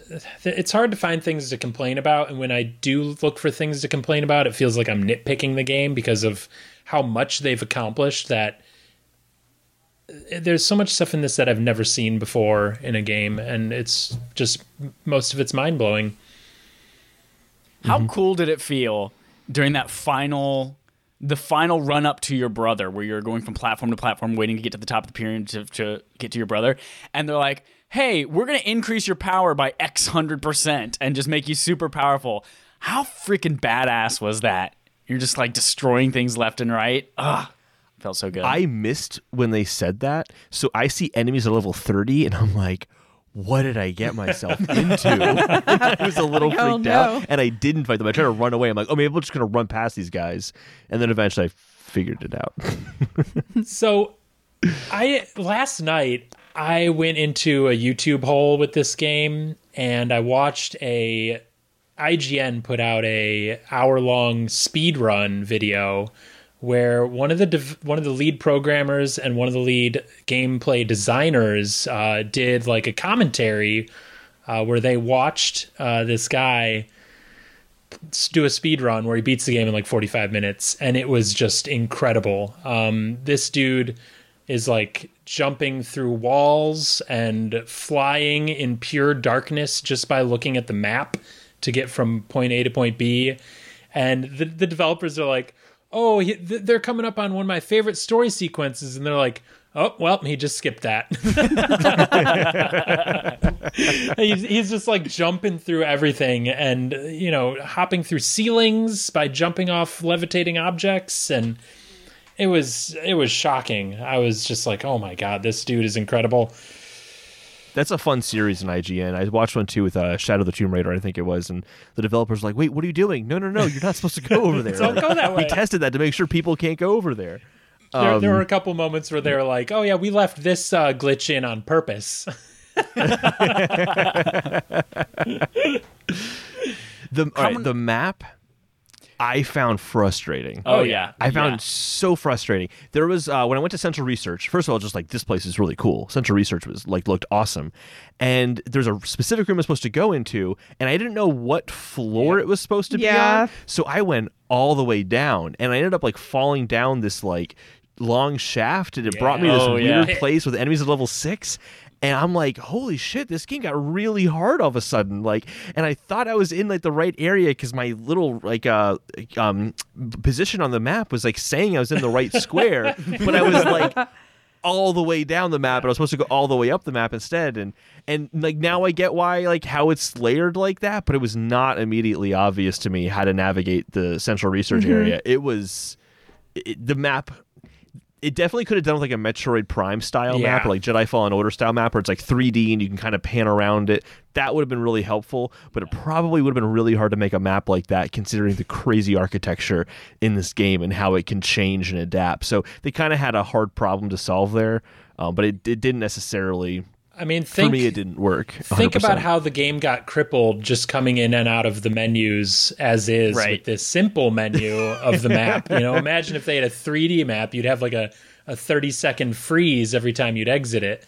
it's hard to find things to complain about, and when I do look for things to complain about, it feels like I'm nitpicking the game because of how much they've accomplished. That there's so much stuff in this that I've never seen before in a game, and it's just most of it's mind blowing. How cool did it feel during that final, the final run up to your brother, where you're going from platform to platform, waiting to get to the top of the pyramid to, to get to your brother, and they're like, "Hey, we're gonna increase your power by X hundred percent and just make you super powerful." How freaking badass was that? You're just like destroying things left and right. Ugh, felt so good. I missed when they said that. So I see enemies at level 30 and I'm like, what did I get myself into? I was a little oh, freaked no. out and I didn't fight them. I tried to run away. I'm like, oh, maybe I'm just going to run past these guys. And then eventually I figured it out. So, I last night I went into a YouTube hole with this game and I watched a IGN put out a hour long speed run video where one of the dev- one of the lead programmers and one of the lead gameplay designers uh, did like a commentary uh, where they watched uh, this guy do a speed run where he beats the game in like 45 minutes and it was just incredible. Um, this dude is like jumping through walls and flying in pure darkness just by looking at the map to get from point a to point b. And the, the developers are like oh he, th- they're coming up on one of my favorite story sequences. And they're like oh well he just skipped that. He's, he's just like jumping through everything and you know hopping through ceilings by jumping off levitating objects. And it was it was shocking. I was just like oh my god this dude is incredible That's a fun series in IGN. I watched one too with uh, Shadow of the Tomb Raider, I think it was. And the developer's were like, wait, what are you doing? No, no, no, you're not supposed to go over there. Don't go that way. He tested that to make sure people can't go over there. there, there Um, were a couple moments where they were like oh yeah we left this uh, glitch in on purpose The, all right, the map I found frustrating. Oh, yeah. I found Yeah. so frustrating. There was uh, when I went to Central Research. First of all, just like this place is really cool. Central Research was like looked awesome, and there's a specific room I'm supposed to go into, and I didn't know what floor it was supposed to be Yeah. on. So I went all the way down, and I ended up like falling down this like long shaft, and it brought me to this Oh, yeah. weird place with enemies at level six. And I'm like, holy shit, this game got really hard all of a sudden. Like, and I thought I was in like the right area because my little like uh um position on the map was like saying I was in the right square, but I was like all the way down the map and I was supposed to go all the way up the map instead and and like now I get why like how it's layered like that but it was not immediately obvious to me how to navigate the central research area it was it, the map it definitely could have done with like a Metroid Prime style map or like Jedi Fallen Order style map where it's like 3D and you can kind of pan around it. That would have been really helpful, but it probably would have been really hard to make a map like that considering the crazy architecture in this game and how it can change and adapt. So they kind of had a hard problem to solve there, um, but it, it didn't necessarily. I mean, For me, it didn't work. think 100%. about how the game got crippled just coming in and out of the menus as is Right. with this simple menu of the map. You know, imagine if they had a 3D map, you'd have like a, a 30 second freeze every time you'd exit it.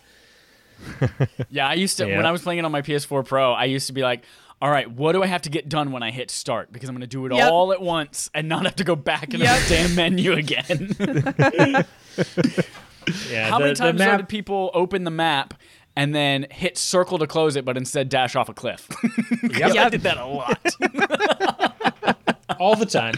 Yeah, I used to Yeah. when I was playing it on my PS4 Pro. I used to be like, "All right, what do I have to get done when I hit start? Because I'm going to do it Yep. all at once and not have to go back into Yep. the damn menu again." Yeah, How the, many times though map, did people open the map and then hit circle to close it, but instead dash off a cliff. Yeah, I did that a lot. all the time.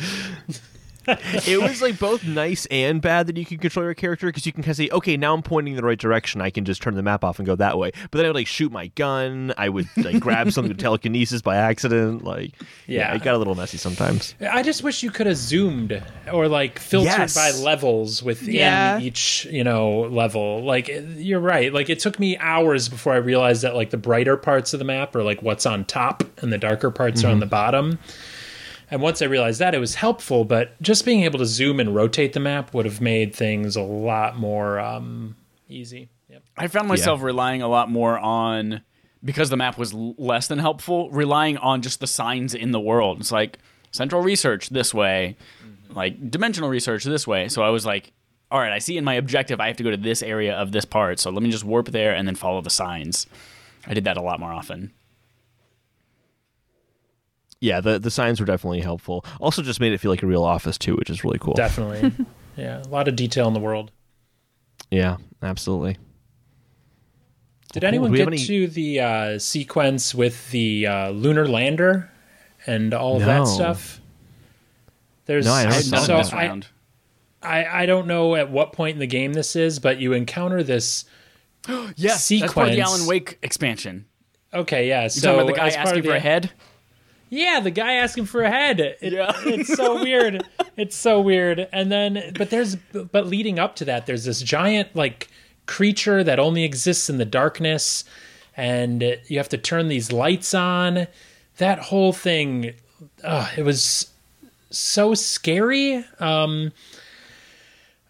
it was like both nice and bad that you can control your character because you can kind of say, okay, now I'm pointing in the right direction. I can just turn the map off and go that way. But then I would like shoot my gun. I would like grab something with telekinesis by accident. Like, yeah. Yeah. it got a little messy sometimes. I just wish you could have zoomed or like filtered Yes. by levels within Yeah. each, you know, level. Like eh, you're right. Like it took me hours before I realized that like the brighter parts of the map are like what's on top and the darker parts are on mm-hmm. the bottom. And once I realized that, it was helpful, but just being able to zoom and rotate the map would have made things a lot more um, easy. Yep. I found myself relying a lot more on because the map was l- less than helpful, relying on just the signs in the world. It's like central research this way, like dimensional research this way. So I was like, all right, I see in my objective I have to go to this area of this part. So let me just warp there and then follow the signs. I did that a lot more often. Yeah, the, the signs were definitely helpful. Also, just made it feel like a real office, too, which is really cool. Definitely. yeah. A lot of detail in the world. Yeah, absolutely. Did Cool. anyone Do we have get any- to the uh, sequence with the uh, lunar lander and all No. that stuff? There's No, I I never had saw so this I, round. I I don't know at what point in the game this is, but you encounter this. Yes, that's part of the Alan Wake expansion. Okay, yeah. You So talking about the guy as asking of for the- a head? Yeah, the guy asking for a head. It- Yeah. it's so weird. It's so weird. And then, but there's, but leading up to that, there's this giant like creature that only exists in the darkness, and you have to turn these lights on. That whole thing, uh, it was so scary. Um,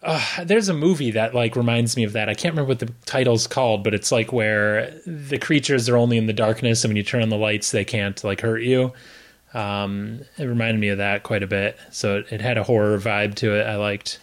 uh, there's a movie that like reminds me of that. I can't remember what the title's called, but it's like where the creatures are only in the darkness, and when you turn on the lights, they can't like hurt you. Um, it reminded me of that quite a bit. So it, it had a horror vibe to it. I liked.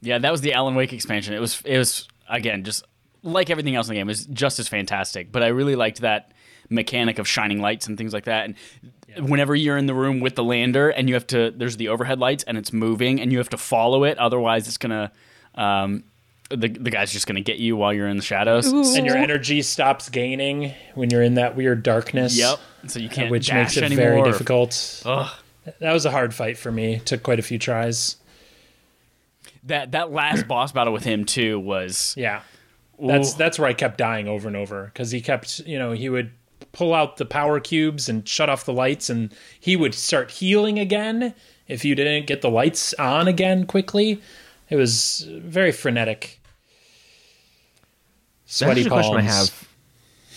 Yeah, that was the Alan Wake expansion. It was it was again just like everything else in the game, it was just as fantastic. But I really liked that mechanic of shining lights and things like that. And whenever you're in the room with the lander and you have to, there's the overhead lights and it's moving and you have to follow it. Otherwise, it's gonna, um, the the guy's just gonna get you while you're in the shadows. Ooh. And your energy stops gaining when you're in that weird darkness. Yep. So you can't Which dash makes it anymore. very difficult. Ugh. That was a hard fight for me. Took quite a few tries. That that last boss battle with him too was Yeah. That's Ooh. that's where I kept dying over and over because he kept, you know, he would pull out the power cubes and shut off the lights, and he would start healing again if you didn't get the lights on again quickly. It was very frenetic. That's Sweaty actually a palms. question I have.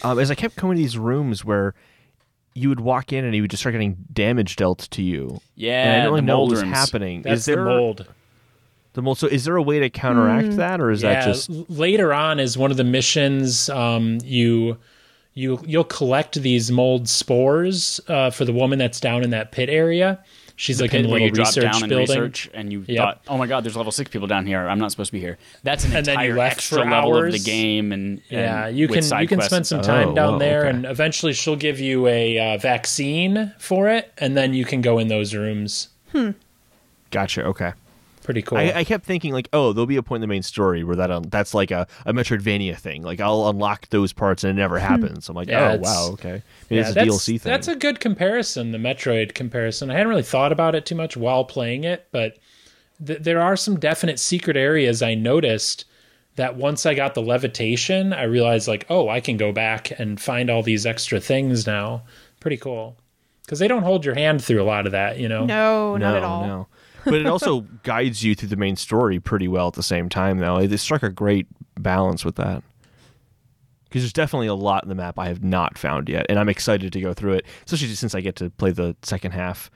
Um, as I kept coming to these rooms where you would walk in and you would just start getting damage dealt to you. yeah. and I didn't really the know what was rooms. happening. That's is there the mold. the mold? So is there a way to counteract that, or is yeah, that just later on is one of the missions. Um, you you you'll collect these mold spores uh, for the woman that's down in that pit area. She's The like in pit a where little you drop research down and building. research, and you Yep. thought, "Oh my God, there's level six people down here. I'm not supposed to be here." That's an And then you entire left extra for level of the game, and, Yeah, you can you can spend some time Oh, down whoa, there, okay. and eventually she'll give you a uh, vaccine for it, and then you can go in those rooms. Gotcha. Okay. Pretty cool. I, I kept thinking like, oh, there'll be a point in the main story where that um, that's like a, a Metroidvania thing. Like I'll unlock those parts and it never happens. I'm like, Yeah, oh wow, okay, maybe yeah, it's a that's, DLC thing. That's a good comparison, the Metroid comparison. I hadn't really thought about it too much while playing it, but th- there are some definite secret areas I noticed that once I got the levitation, I realized like, oh, I can go back and find all these extra things now. Pretty cool. Because they don't hold your hand through a lot of that, you know? No, no, not at all. no. But it also guides you through the main story pretty well at the same time. Though they struck a great balance with that. Because there's definitely a lot in the map I have not found yet, and I'm excited to go through it, especially since I get to play the second half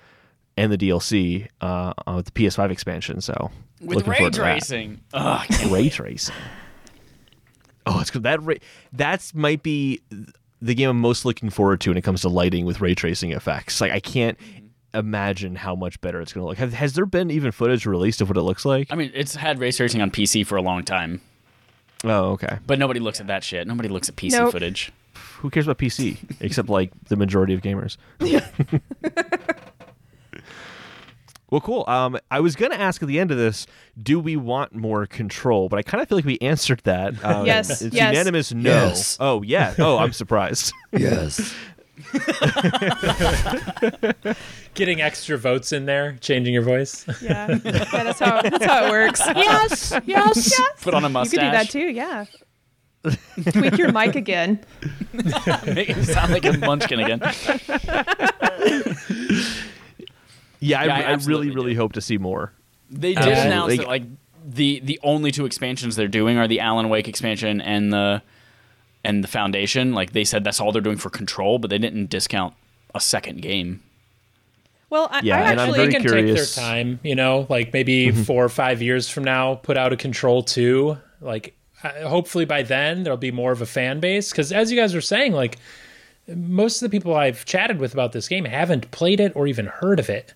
and the DLC uh, of the PS5 expansion. So with looking ray forward to that. tracing. Ugh, ray tracing. Oh, it's good. That ray, that's might be the game I'm most looking forward to when it comes to lighting with ray tracing effects. Like I can't imagine how much better it's going to look. Has, has there been even footage released of what it looks like? I mean, it's had ray tracing on PC for a long time, Oh, okay. but nobody looks at that shit. Nobody looks at PC Nope. footage. Who cares about PC except like the majority of gamers? Well, cool. Um, I was gonna ask at the end of this, do we want more control? But I kind of feel like we answered that. Um, Yes, it's yes. unanimous. No. Yes. Oh yeah. Oh, I'm surprised. Yes. Getting extra votes in there, changing your voice. Yeah, yeah that's how that's how it works. Yes, yes, yes. Put on a mustache. You could do that too. Yeah. Tweak your mic again. Make it sound like a munchkin again. Yeah, I, Yeah, I I, really, absolutely really do. hope to see more. They did Absolutely. announce Like- that like the the only two expansions they're doing are the Alan Wake expansion and the and the Foundation. Like they said that's all they're doing for Control, but they didn't discount a second game. Well, I, Yeah, I and I'm actually very they can curious. take their time, you know, like maybe four or five years from now, put out a Control 2. Like, uh, hopefully by then there'll be more of a fan base. Because as you guys were saying, like, most of the people I've chatted with about this game haven't played it or even heard of it.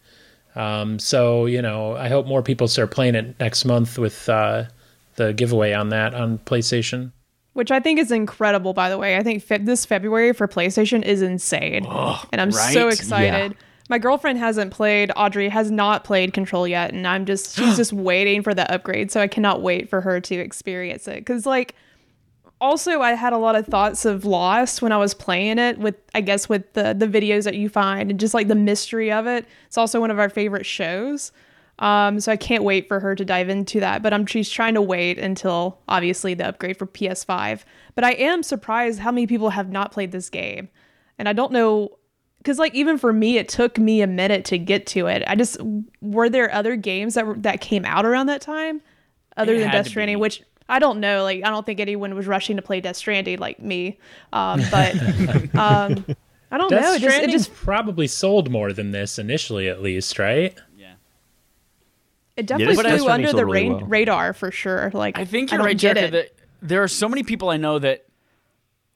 Um, so, you know, I hope more people start playing it next month with uh, the giveaway on that on PlayStation. Which I think is incredible. By the way, I think fe- this February for PlayStation is insane, and I'm so right? excited. My girlfriend hasn't played. Audrey has not played Control yet, and I'm just she's just waiting for the upgrade. So I cannot wait for her to experience it. Because like, also I had a lot of thoughts of Lost when I was playing it. With I guess with the the videos that you find and just like the mystery of it. It's also one of our favorite shows. Um, so I can't wait for her to dive into that. But I'm she's trying to wait until obviously the upgrade for PS5. But I am surprised how many people have not played this game, and I don't know because like even for me, it took me a minute to get to it. I just were there other games that were, that came out around that time other It than had Death Stranding, be. which I don't know. Like I don't think anyone was rushing to play Death Stranding like me. Um, but um, I don't Death know. It just, it Stranding just probably sold more than this initially, at least, right? Yeah. it definitely Death Stranding flew under the really rain, well. radar for sure. Like I think you're don't right, get Jerica. That there are so many people I know that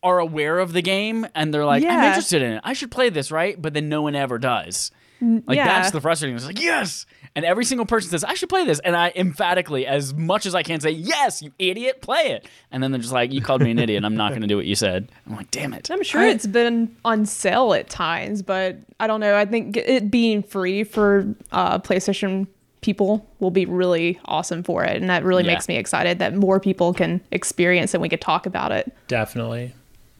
are aware of the game and they're like, I'm interested in it. I should play this, right? But then no one ever does. Like yeah. that's the frustrating. It's like yes, and every single person says I should play this, and I emphatically, as much as I can, say yes, you idiot, play it. And then they're just like, you called me an idiot. I'm not going to do what you said. I'm like, damn it. I'm sure it's been on sale at times, but I don't know. I think it being free for uh, PlayStation people will be really awesome for it, and that really Yeah. makes me excited that more people can experience it and we could talk about it. Definitely.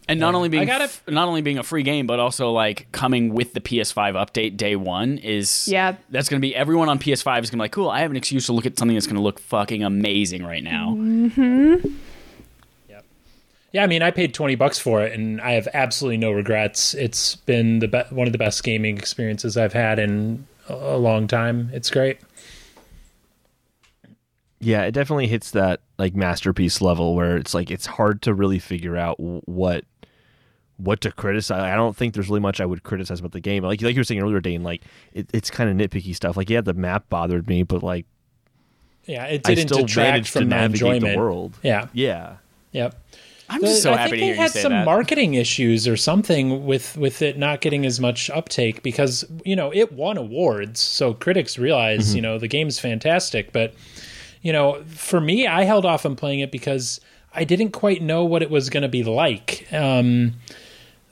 And not only being gotta- f- not only being a free game, but also like coming with the PS5 update day one is Yeah. That's gonna be everyone on PS5 is gonna be like, cool. I have an excuse to look at something that's gonna look fucking amazing right now. Mm-hmm. Yep. Yeah, I mean, I paid twenty bucks for it, and I have absolutely no regrets. It's been the be- one of the best gaming experiences I've had in a a long time. It's great. Yeah, it definitely hits that like masterpiece level where it's like it's hard to really figure out what what to criticize. I don't think there's really much I would criticize about the game. Like like you were saying earlier, Dane, like it, it's kind of nitpicky stuff. Like yeah, the map bothered me, but like Yeah, it didn't still detract managed to from my navigate enjoyment. the world. Yeah, Yeah. yep. I'm The- just so I happy think to hear they you had say some that. marketing issues or something with with it not getting as much uptake because you know it won awards, so critics realize Mm-hmm. you know the game's fantastic. But you know, for me, I held off on playing it because I didn't quite know what it was going to be like. Um,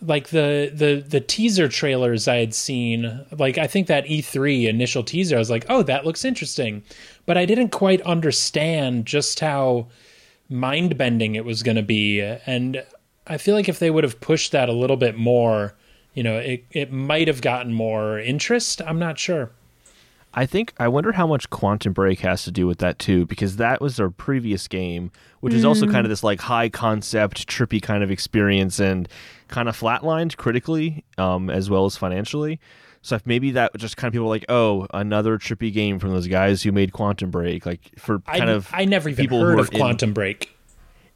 like the the the teaser trailers I had seen, like I think that E3 initial teaser, I was like, oh, that looks interesting, but I didn't quite understand just how mind bending it was going to be, and I feel like if they would have pushed that a little bit more, you know, it it might have gotten more interest. I'm not sure. I think I wonder how much Quantum Break has to do with that too, because that was our previous game, which is also kind of this like high concept, trippy kind of experience, and kind of flatlined critically um, as well as financially. So if maybe that just kind of people were like, oh, another trippy game from those guys who made Quantum Break, like for kind I, of I never even people heard of in- Quantum Break.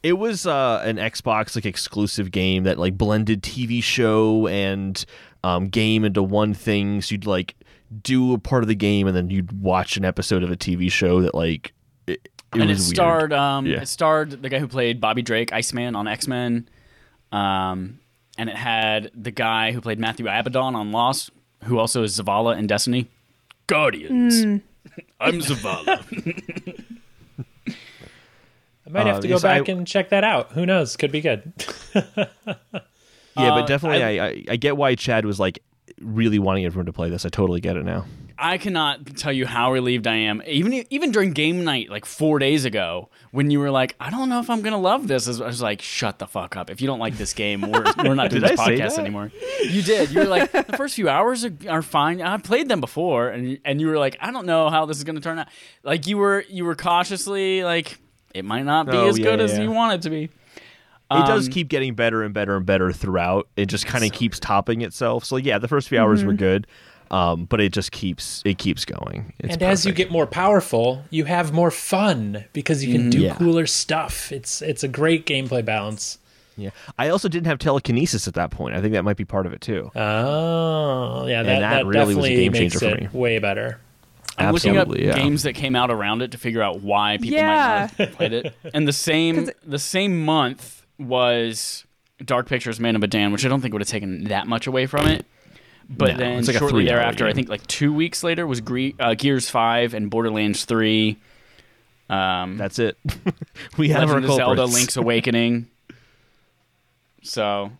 It was uh, an Xbox like exclusive game that like blended TV show and um, game into one thing. So you'd like do a part of the game and then you'd watch an episode of a TV show that like it, it and it was weird. starred um, Yeah. it starred the guy who played Bobby Drake, Iceman on X Men, um, and it had the guy who played Matthew Abaddon on Lost, who also is Zavala in Destiny. Guardians. I'm Zavala. I might have Uh, to go yes, I- back and check that out. Who knows? Could be good. Yeah, Uh, but definitely, I, I I get why Chad was like really wanting everyone to play this. I totally get it now. I cannot tell you how relieved I am. Even even during game night, like four days ago, when you were like, "I don't know if I'm gonna love this," I was like, "Shut the fuck up! If you don't like this game, we're, we're not doing this I podcast anymore." You did. You were like, "The first few hours are, are fine. I've played them before," and and you were like, "I don't know how this is gonna turn out." Like you were you were cautiously like, "It might not be Oh, as yeah, good as you want it to be." It does Um, keep getting better and better and better throughout. It just kind of keeps topping itself. So yeah, the first few hours were good, um, but it just keeps it keeps going. It's and as you get more powerful, you have more fun because you can do Yeah. cooler stuff. It's it's a great gameplay balance. yeah, I also didn't have telekinesis at that point. I think that might be part of it too. Oh, yeah, that, that that, really was a definitely game makes changer for it me. way better. I'm looking Absolutely, up yeah. games that came out around it to figure out why people Yeah. might not have played it. And the same 'Cause- the same month was Dark Pictures Man of Medan, which I don't think would have taken that much away from it. But No, then like shortly three-hour thereafter, I think like two weeks later was Gre- uh, Gears Five and Borderlands Three. Um, That's it. we have our Legend of Zelda. Link's Awakening. So,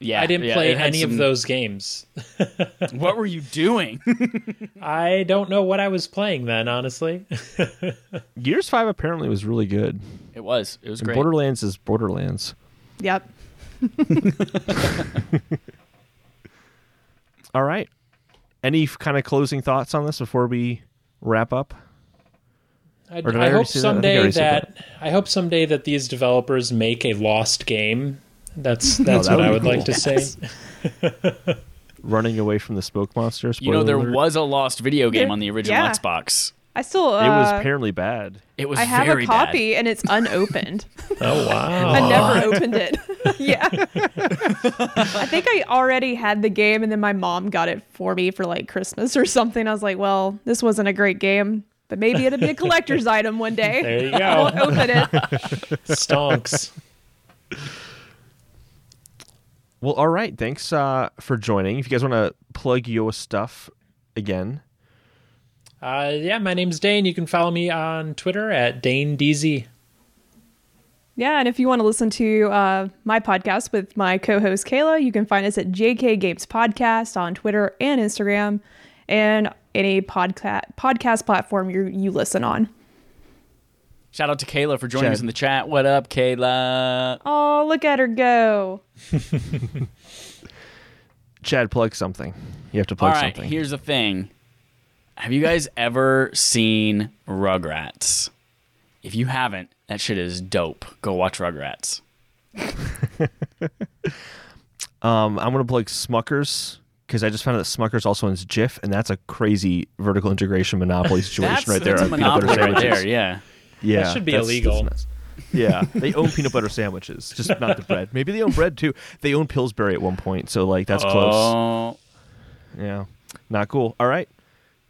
yeah, I didn't yeah, play it had any of those games. What were you doing? I don't know what I was playing then, honestly. Gears Five apparently was really good. It was. It was And great. Borderlands is Borderlands. Yep. All right. Any kind of closing thoughts on this before we wrap up? I, I I hope say that? I think I someday that, I hope someday that these developers make a lost game. That's that's that what I would would be like to say. Running away from the smoke monster. you know, there alert. was a lost video game There- on the original yeah. Xbox. I still. Uh, It was apparently bad. It was I have very a bad. copy and it's unopened. Oh wow! I never opened it. yeah. I think I already had the game and then my mom got it for me for like Christmas or something. I was like, well, this wasn't a great game, but maybe it'll be a collector's item one day. There you go. I won't open it. Stonks. Well, all right. Thanks uh, for joining. If you guys want to plug your stuff again, Uh, yeah, my name's Dane. You can follow me on Twitter at Dane DZ. Yeah, and if you want to listen to uh, my podcast with my co-host Kayla, you can find us at JK Games Podcast on Twitter and Instagram, and any podcast podcast platform you you listen on. Shout out to Kayla for joining Chad. us in the chat. What up, Kayla? Oh, look at her go! Chad, plug something. You have to plug right, something. here's the thing. Have you guys ever seen Rugrats? If you haven't, that shit is dope. Go watch Rugrats. Um, I'm gonna plug Smuckers because I just found out that Smuckers also owns Jif, and that's a crazy vertical integration monopoly situation That's, right there. that's a on peanut butter monopoly right there. Yeah. Yeah, That should be that's- illegal. that's yeah, they own peanut butter sandwiches, just not the bread. Maybe they own bread too. They own Pillsbury at one point, so like that's close. Oh, Yeah, not cool. All right,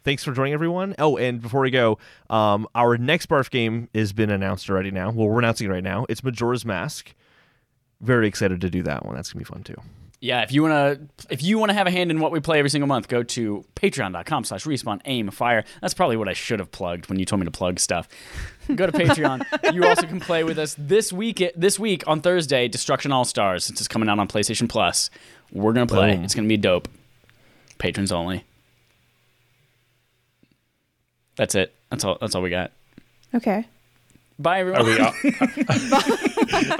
thanks for joining everyone. Oh, and before we go, um, our next barf game has been announced already. Now, well, we're announcing it right now. It's Majora's Mask. Very excited to do that one. That's gonna be fun too. Yeah, if you wanna if you wanna have a hand in what we play every single month, go to patreon.com slash respawn aim fire. That's probably what I should have plugged when you told me to plug stuff. Go to Patreon. you also can play with us this week this week on Thursday, Destruction All Stars, since it's coming out on PlayStation Plus. We're gonna play. Boom. It's gonna be dope. Patrons only. That's it. That's all that's all we got. Okay. Bye everyone. Are we all,